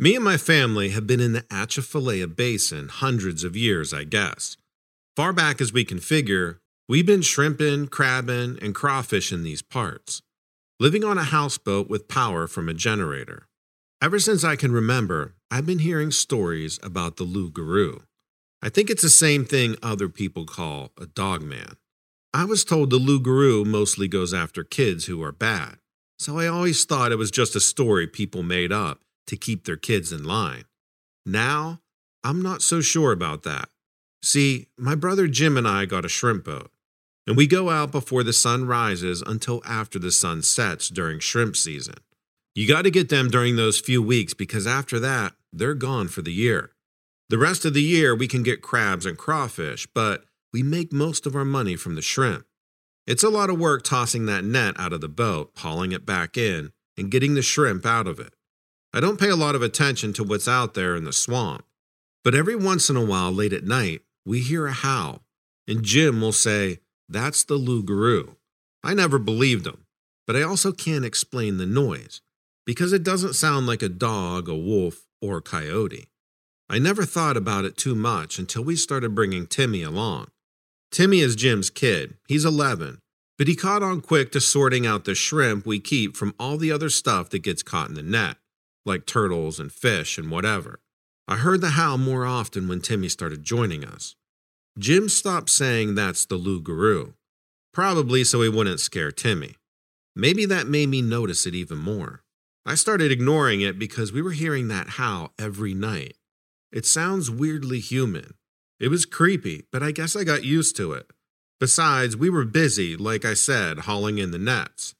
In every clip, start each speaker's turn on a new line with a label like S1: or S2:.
S1: Me and my family have been in the Atchafalaya Basin hundreds of years, I guess. Far back as we can figure, we've been shrimping, crabbing, and crawfishing these parts, living on a houseboat with power from a generator. Ever since I can remember, I've been hearing stories about the Loup-Garou. I think it's the same thing other people call a dogman. I was told the Loup-Garou mostly goes after kids who are bad, so I always thought it was just a story people made up to keep their kids in line. Now, I'm not so sure about that. See, my brother Jim and I got a shrimp boat, and we go out before the sun rises until after the sun sets during shrimp season. You got to get them during those few weeks because after that, they're gone for the year. The rest of the year, we can get crabs and crawfish, but we make most of our money from the shrimp. It's a lot of work tossing that net out of the boat, hauling it back in, and getting the shrimp out of it. I don't pay a lot of attention to what's out there in the swamp, but every once in a while, late at night, we hear a howl, and Jim will say, That's the Loup-Garou. I never believed him, but I also can't explain the noise because it doesn't sound like a dog, a wolf, or a coyote. I never thought about it too much until we started bringing Timmy along. Timmy is Jim's kid. He's 11, but he caught on quick to sorting out the shrimp we keep from all the other stuff that gets caught in the net like turtles and fish and whatever. I heard the howl more often when Timmy started joining us. Jim stopped saying that's the Loup-Garou, probably so he wouldn't scare Timmy. Maybe that made me notice it even more. I started ignoring it because we were hearing that howl every night. It sounds weirdly human. It was creepy, but I guess I got used to it. Besides, we were busy, like I said, hauling in the nets.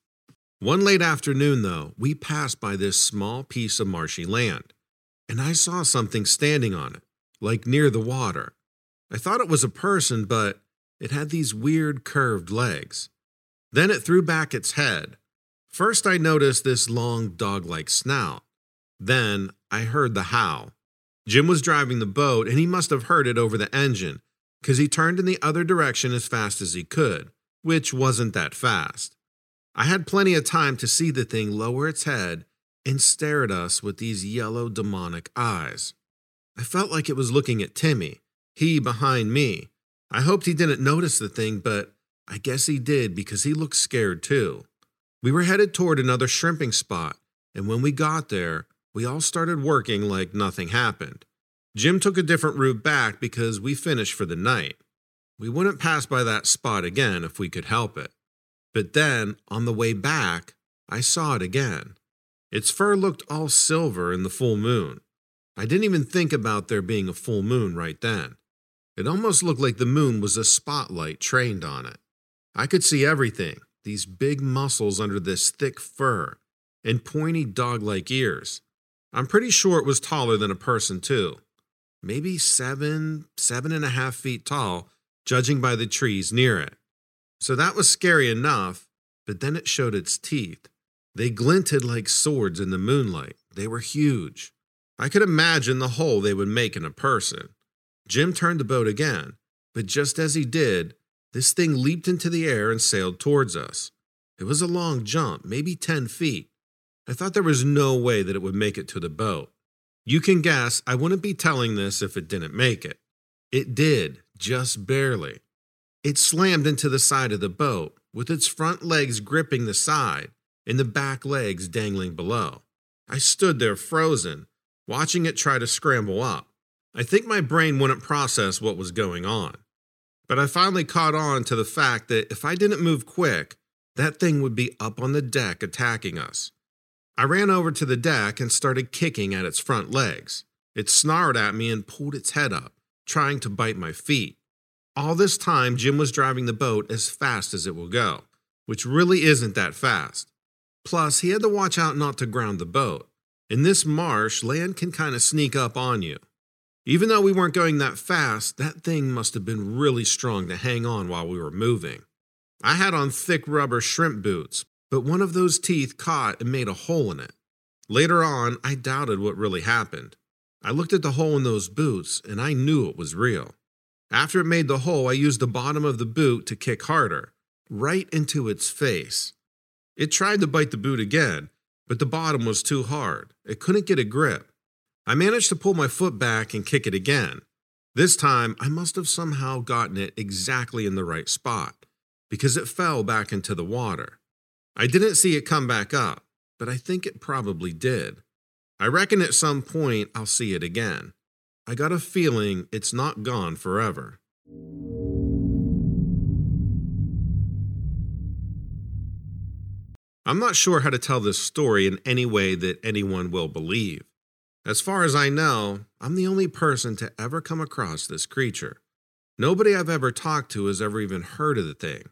S1: One late afternoon, though, we passed by this small piece of marshy land, and I saw something standing on it, like near the water. I thought it was a person, but it had these weird curved legs. Then it threw back its head. First, I noticed this long dog like snout. Then I heard the howl. Jim was driving the boat, and he must have heard it over the engine, because he turned in the other direction as fast as he could, which wasn't that fast. I had plenty of time to see the thing lower its head and stare at us with these yellow demonic eyes. I felt like it was looking at Timmy, he behind me. I hoped he didn't notice the thing, but I guess he did because he looked scared too. We were headed toward another shrimping spot, and when we got there, we all started working like nothing happened. Jim took a different route back because we finished for the night. We wouldn't pass by that spot again if we could help it. But then, on the way back, I saw it again. Its fur looked all silver in the full moon. I didn't even think about there being a full moon right then. It almost looked like the moon was a spotlight trained on it. I could see everything these big muscles under this thick fur, and pointy dog like ears. I'm pretty sure it was taller than a person, too. Maybe seven, seven and a half feet tall, judging by the trees near it. So that was scary enough, but then it showed its teeth. They glinted like swords in the moonlight. They were huge. I could imagine the hole they would make in a person. Jim turned the boat again, but just as he did, this thing leaped into the air and sailed towards us. It was a long jump, maybe 10 feet. I thought there was no way that it would make it to the boat. You can guess I wouldn't be telling this if it didn't make it. It did, just barely. It slammed into the side of the boat, with its front legs gripping the side and the back legs dangling below. I stood there frozen, watching it try to scramble up. I think my brain wouldn't process what was going on. But I finally caught on to the fact that if I didn't move quick, that thing would be up on the deck attacking us. I ran over to the deck and started kicking at its front legs. It snarled at me and pulled its head up, trying to bite my feet. All this time, Jim was driving the boat as fast as it will go, which really isn't that fast. Plus, he had to watch out not to ground the boat. In this marsh, land can kind of sneak up on you. Even though we weren't going that fast, that thing must have been really strong to hang on while we were moving. I had on thick rubber shrimp boots, but one of those teeth caught and made a hole in it. Later on, I doubted what really happened. I looked at the hole in those boots and I knew it was real. After it made the hole, I used the bottom of the boot to kick harder, right into its face. It tried to bite the boot again, but the bottom was too hard. It couldn't get a grip. I managed to pull my foot back and kick it again. This time, I must have somehow gotten it exactly in the right spot because it fell back into the water. I didn't see it come back up, but I think it probably did. I reckon at some point I'll see it again. I got a feeling it's not gone forever. I'm not sure how to tell this story in any way that anyone will believe. As far as I know, I'm the only person to ever come across this creature. Nobody I've ever talked to has ever even heard of the thing.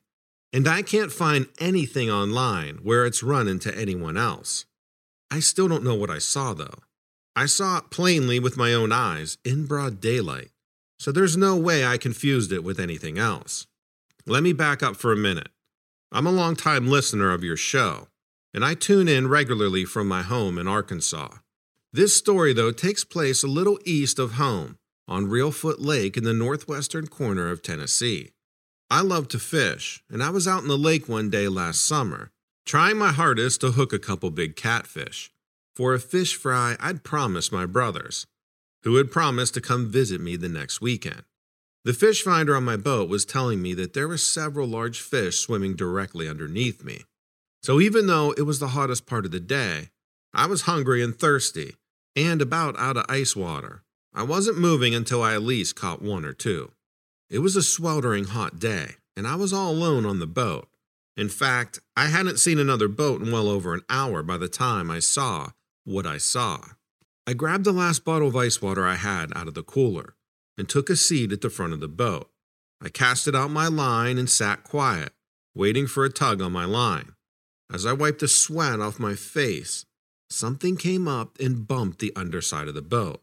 S1: And I can't find anything online where it's run into anyone else. I still don't know what I saw, though. I saw it plainly with my own eyes in broad daylight, so there's no way I confused it with anything else. Let me back up for a minute. I'm a long-time listener of your show, and I tune in regularly from my home in Arkansas. This story, though, takes place a little east of home on Reelfoot Lake in the northwestern corner of Tennessee. I love to fish, and I was out in the lake one day last summer, trying my hardest to hook a couple big catfish for a fish fry I'd promised my brothers, who had promised to come visit me the next weekend. The fish finder on my boat was telling me that there were several large fish swimming directly underneath me. So even though it was the hottest part of the day, I was hungry and thirsty, and about out of ice water. I wasn't moving until I at least caught one or two. It was a sweltering hot day, and I was all alone on the boat. In fact, I hadn't seen another boat in well over an hour by the time I saw what I saw. I grabbed the last bottle of ice water I had out of the cooler and took a seat at the front of the boat. I casted out my line and sat quiet, waiting for a tug on my line. As I wiped the sweat off my face, something came up and bumped the underside of the boat.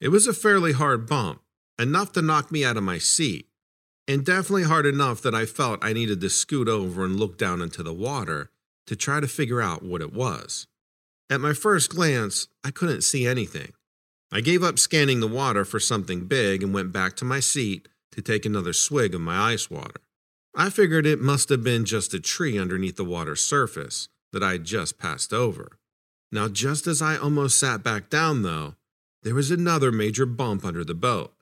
S1: It was a fairly hard bump, enough to knock me out of my seat, and definitely hard enough that I felt I needed to scoot over and look down into the water to try to figure out what it was. At my first glance, I couldn't see anything. I gave up scanning the water for something big and went back to my seat to take another swig of my ice water. I figured it must have been just a tree underneath the water's surface that I had just passed over. Now, just as I almost sat back down, though, there was another major bump under the boat.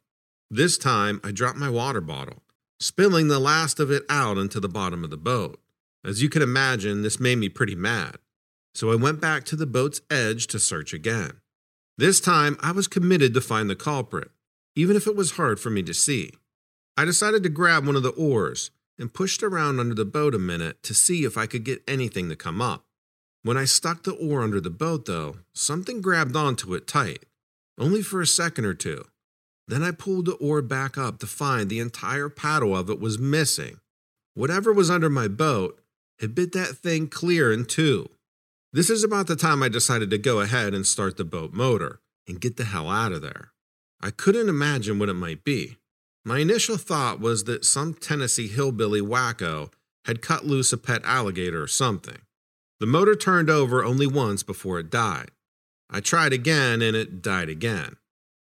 S1: This time, I dropped my water bottle, spilling the last of it out into the bottom of the boat. As you can imagine, this made me pretty mad. So I went back to the boat's edge to search again. This time, I was committed to find the culprit, even if it was hard for me to see. I decided to grab one of the oars and pushed around under the boat a minute to see if I could get anything to come up. When I stuck the oar under the boat, though, something grabbed onto it tight, only for a second or two. Then I pulled the oar back up to find the entire paddle of it was missing. Whatever was under my boat had bit that thing clear in two. This is about the time I decided to go ahead and start the boat motor and get the hell out of there. I couldn't imagine what it might be. My initial thought was that some Tennessee hillbilly wacko had cut loose a pet alligator or something. The motor turned over only once before it died. I tried again and it died again.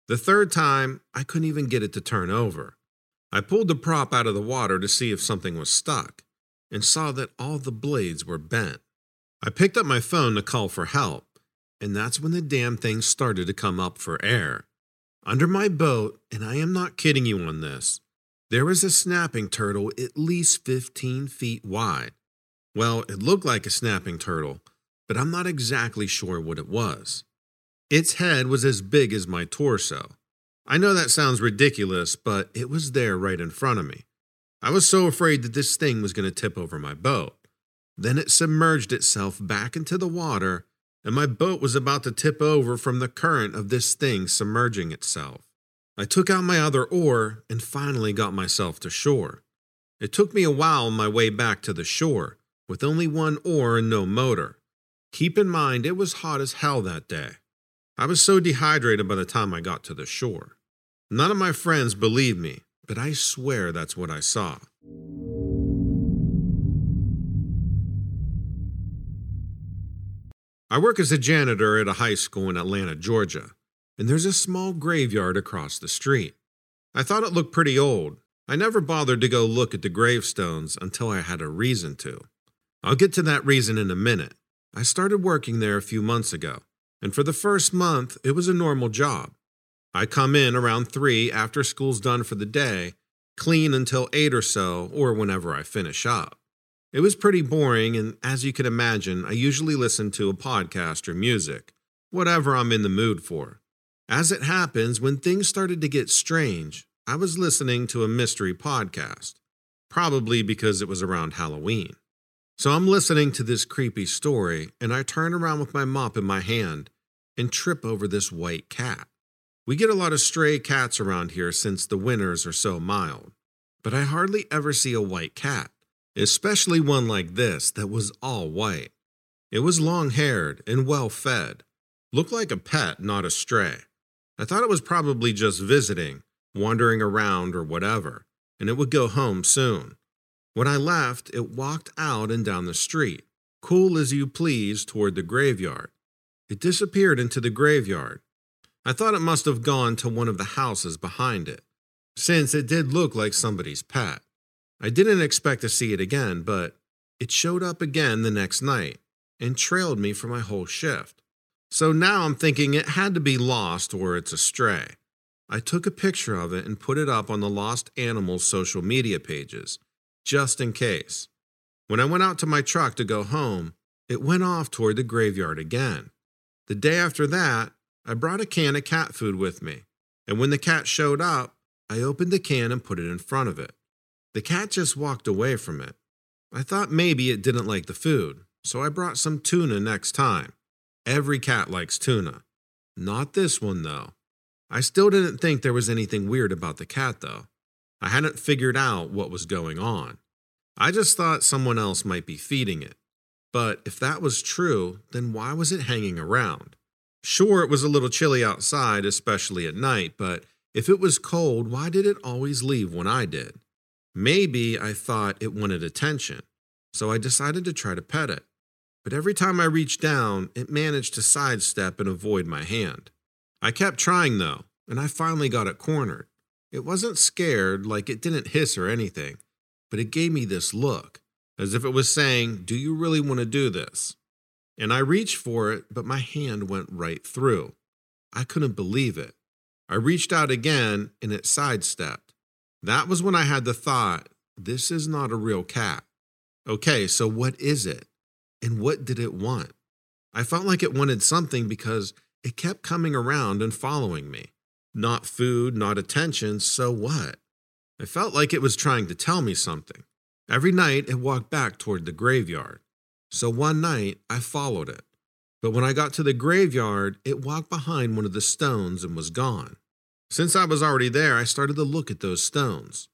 S1: The third time, I couldn't even get it to turn over. I pulled the prop out of the water to see if something was stuck and saw that all the blades were bent. I picked up my phone to call for help, and that's when the damn thing started to come up for air. Under my boat, and I am not kidding you on this, there was a snapping turtle at least 15 feet wide. Well, it looked like a snapping turtle, but I'm not exactly sure what it was. Its head was as big as my torso. I know that sounds ridiculous, but it was there right in front of me. I was so afraid that this thing was going to tip over my boat. Then it submerged itself back into the water, and my boat was about to tip over from the current of this thing submerging itself. I took out my other oar and finally got myself to shore. It took me a while on my way back to the shore, with only one oar and no motor. Keep in mind, it was hot as hell that day. I was so dehydrated by the time I got to the shore. None of my friends believe me, but I swear that's what I saw. I work as a janitor at a high school in Atlanta, Georgia, and there's a small graveyard across the street. I thought it looked pretty old. I never bothered to go look at the gravestones until I had a reason to. I'll get to that reason in a minute. I started working there a few months ago, and for the first month, it was a normal job. I come in around 3 after school's done for the day, clean until 8 or so, or whenever I finish up. It was pretty boring, and as you can imagine, I usually listen to a podcast or music, whatever I'm in the mood for. As it happens, when things started to get strange, I was listening to a mystery podcast, probably because it was around Halloween. So I'm listening to this creepy story, and I turn around with my mop in my hand and trip over this white cat. We get a lot of stray cats around here since the winters are so mild, but I hardly ever see a white cat especially one like this that was all white. It was long haired and well fed, looked like a pet, not a stray. I thought it was probably just visiting, wandering around or whatever, and it would go home soon. When I left, it walked out and down the street, cool as you please, toward the graveyard. It disappeared into the graveyard. I thought it must have gone to one of the houses behind it, since it did look like somebody's pet. I didn't expect to see it again, but it showed up again the next night and trailed me for my whole shift. So now I'm thinking it had to be lost or it's a stray. I took a picture of it and put it up on the Lost Animals social media pages, just in case. When I went out to my truck to go home, it went off toward the graveyard again. The day after that, I brought a can of cat food with me, and when the cat showed up, I opened the can and put it in front of it. The cat just walked away from it. I thought maybe it didn't like the food, so I brought some tuna next time. Every cat likes tuna. Not this one, though. I still didn't think there was anything weird about the cat, though. I hadn't figured out what was going on. I just thought someone else might be feeding it. But if that was true, then why was it hanging around? Sure, it was a little chilly outside, especially at night, but if it was cold, why did it always leave when I did? Maybe I thought it wanted attention, so I decided to try to pet it. But every time I reached down, it managed to sidestep and avoid my hand. I kept trying though, and I finally got it cornered. It wasn't scared, like it didn't hiss or anything, but it gave me this look, as if it was saying, Do you really want to do this? And I reached for it, but my hand went right through. I couldn't believe it. I reached out again, and it sidestepped. That was when I had the thought this is not a real cat. Okay, so what is it? And what did it want? I felt like it wanted something because it kept coming around and following me. Not food, not attention, so what? I felt like it was trying to tell me something. Every night it walked back toward the graveyard. So one night I followed it. But when I got to the graveyard, it walked behind one of the stones and was gone. Since I was already there, I started to look at those stones.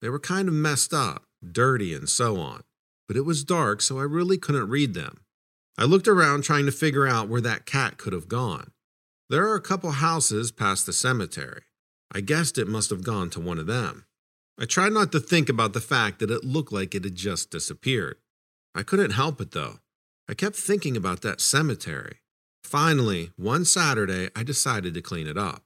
S1: They were kind of messed up, dirty, and so on, but it was dark, so I really couldn't read them. I looked around trying to figure out where that cat could have gone. There are a couple houses past the cemetery. I guessed it must have gone to one of them. I tried not to think about the fact that it looked like it had just disappeared. I couldn't help it though. I kept thinking about that cemetery. Finally, one Saturday, I decided to clean it up.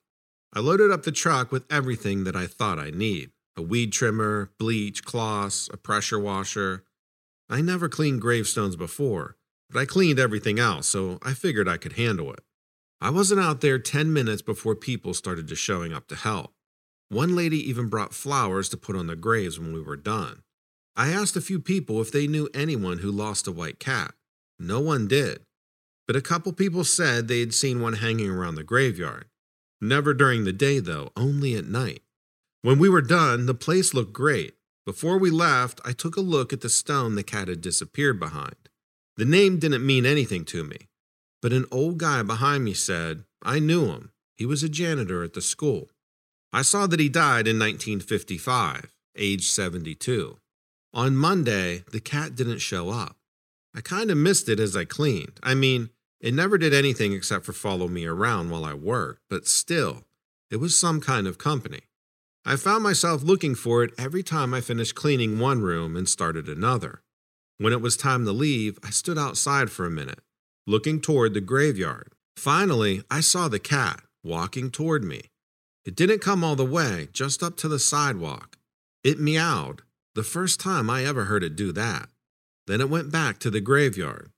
S1: I loaded up the truck with everything that I thought I'd need a weed trimmer, bleach, cloths, a pressure washer. I never cleaned gravestones before, but I cleaned everything else, so I figured I could handle it. I wasn't out there 10 minutes before people started just showing up to help. One lady even brought flowers to put on the graves when we were done. I asked a few people if they knew anyone who lost a white cat. No one did. But a couple people said they had seen one hanging around the graveyard. Never during the day, though, only at night. When we were done, the place looked great. Before we left, I took a look at the stone the cat had disappeared behind. The name didn't mean anything to me, but an old guy behind me said, I knew him. He was a janitor at the school. I saw that he died in 1955, age 72. On Monday, the cat didn't show up. I kind of missed it as I cleaned. I mean, it never did anything except for follow me around while I worked, but still, it was some kind of company. I found myself looking for it every time I finished cleaning one room and started another. When it was time to leave, I stood outside for a minute, looking toward the graveyard. Finally, I saw the cat walking toward me. It didn't come all the way, just up to the sidewalk. It meowed, the first time I ever heard it do that. Then it went back to the graveyard.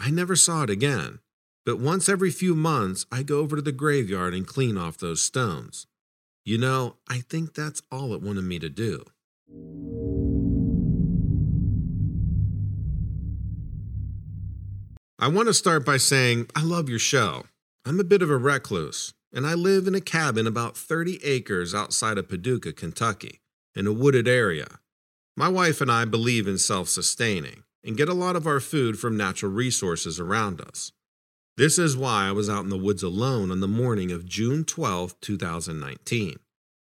S1: I never saw it again but once every few months I go over to the graveyard and clean off those stones. You know, I think that's all it wanted me to do. I want to start by saying I love your show. I'm a bit of a recluse, and I live in a cabin about 30 acres outside of Paducah, Kentucky, in a wooded area. My wife and I believe in self sustaining and get a lot of our food from natural resources around us. This is why I was out in the woods alone on the morning of June 12, 2019.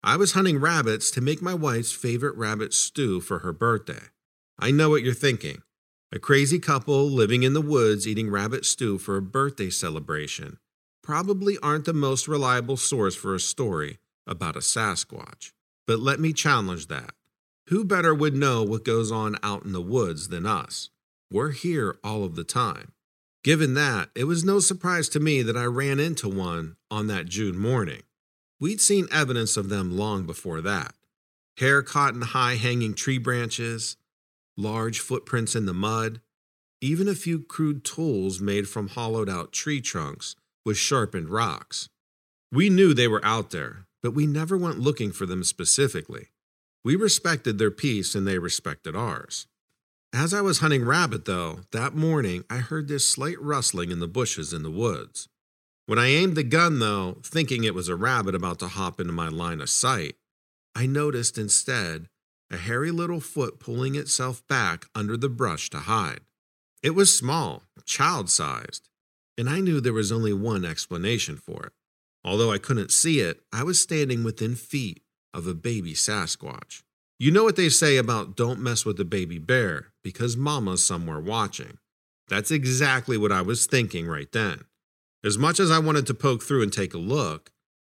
S1: I was hunting rabbits to make my wife's favorite rabbit stew for her birthday. I know what you're thinking. A crazy couple living in the woods eating rabbit stew for a birthday celebration probably aren't the most reliable source for a story about a Sasquatch. But let me challenge that. Who better would know what goes on out in the woods than us? We're here all of the time. Given that, it was no surprise to me that I ran into one on that June morning. We'd seen evidence of them long before that hair caught in high hanging tree branches, large footprints in the mud, even a few crude tools made from hollowed out tree trunks with sharpened rocks. We knew they were out there, but we never went looking for them specifically. We respected their peace and they respected ours. As I was hunting rabbit, though, that morning I heard this slight rustling in the bushes in the woods. When I aimed the gun, though, thinking it was a rabbit about to hop into my line of sight, I noticed instead a hairy little foot pulling itself back under the brush to hide. It was small, child sized, and I knew there was only one explanation for it. Although I couldn't see it, I was standing within feet of a baby Sasquatch. You know what they say about don't mess with the baby bear because mama's somewhere watching. That's exactly what I was thinking right then. As much as I wanted to poke through and take a look,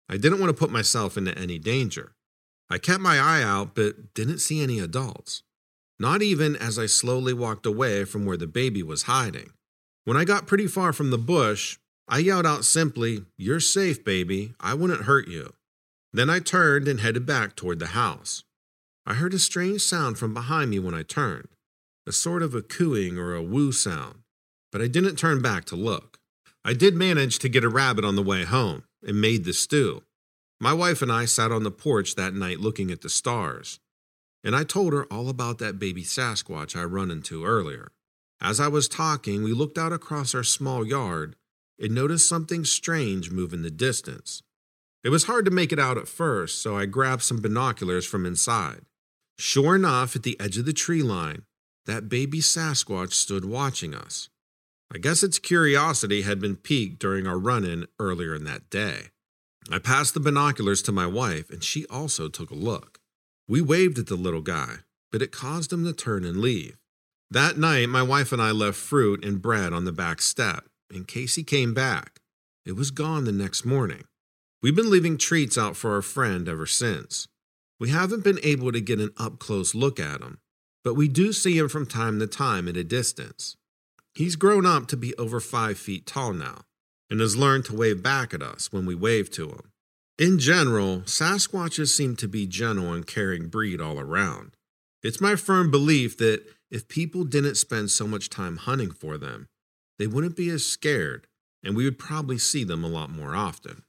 S1: I didn't want to put myself into any danger. I kept my eye out, but didn't see any adults. Not even as I slowly walked away from where the baby was hiding. When I got pretty far from the bush, I yelled out simply, You're safe, baby. I wouldn't hurt you. Then I turned and headed back toward the house. I heard a strange sound from behind me when I turned, a sort of a cooing or a woo sound, but I didn't turn back to look. I did manage to get a rabbit on the way home and made the stew. My wife and I sat on the porch that night looking at the stars, and I told her all about that baby Sasquatch I run into earlier. As I was talking, we looked out across our small yard and noticed something strange move in the distance. It was hard to make it out at first, so I grabbed some binoculars from inside. Sure enough, at the edge of the tree line, that baby Sasquatch stood watching us. I guess its curiosity had been piqued during our run in earlier in that day. I passed the binoculars to my wife, and she also took a look. We waved at the little guy, but it caused him to turn and leave. That night, my wife and I left fruit and bread on the back step in case he came back. It was gone the next morning. We've been leaving treats out for our friend ever since. We haven't been able to get an up close look at him, but we do see him from time to time at a distance. He's grown up to be over five feet tall now, and has learned to wave back at us when we wave to him. In general, Sasquatches seem to be gentle and caring breed all around. It's my firm belief that if people didn't spend so much time hunting for them, they wouldn't be as scared, and we would probably see them a lot more often.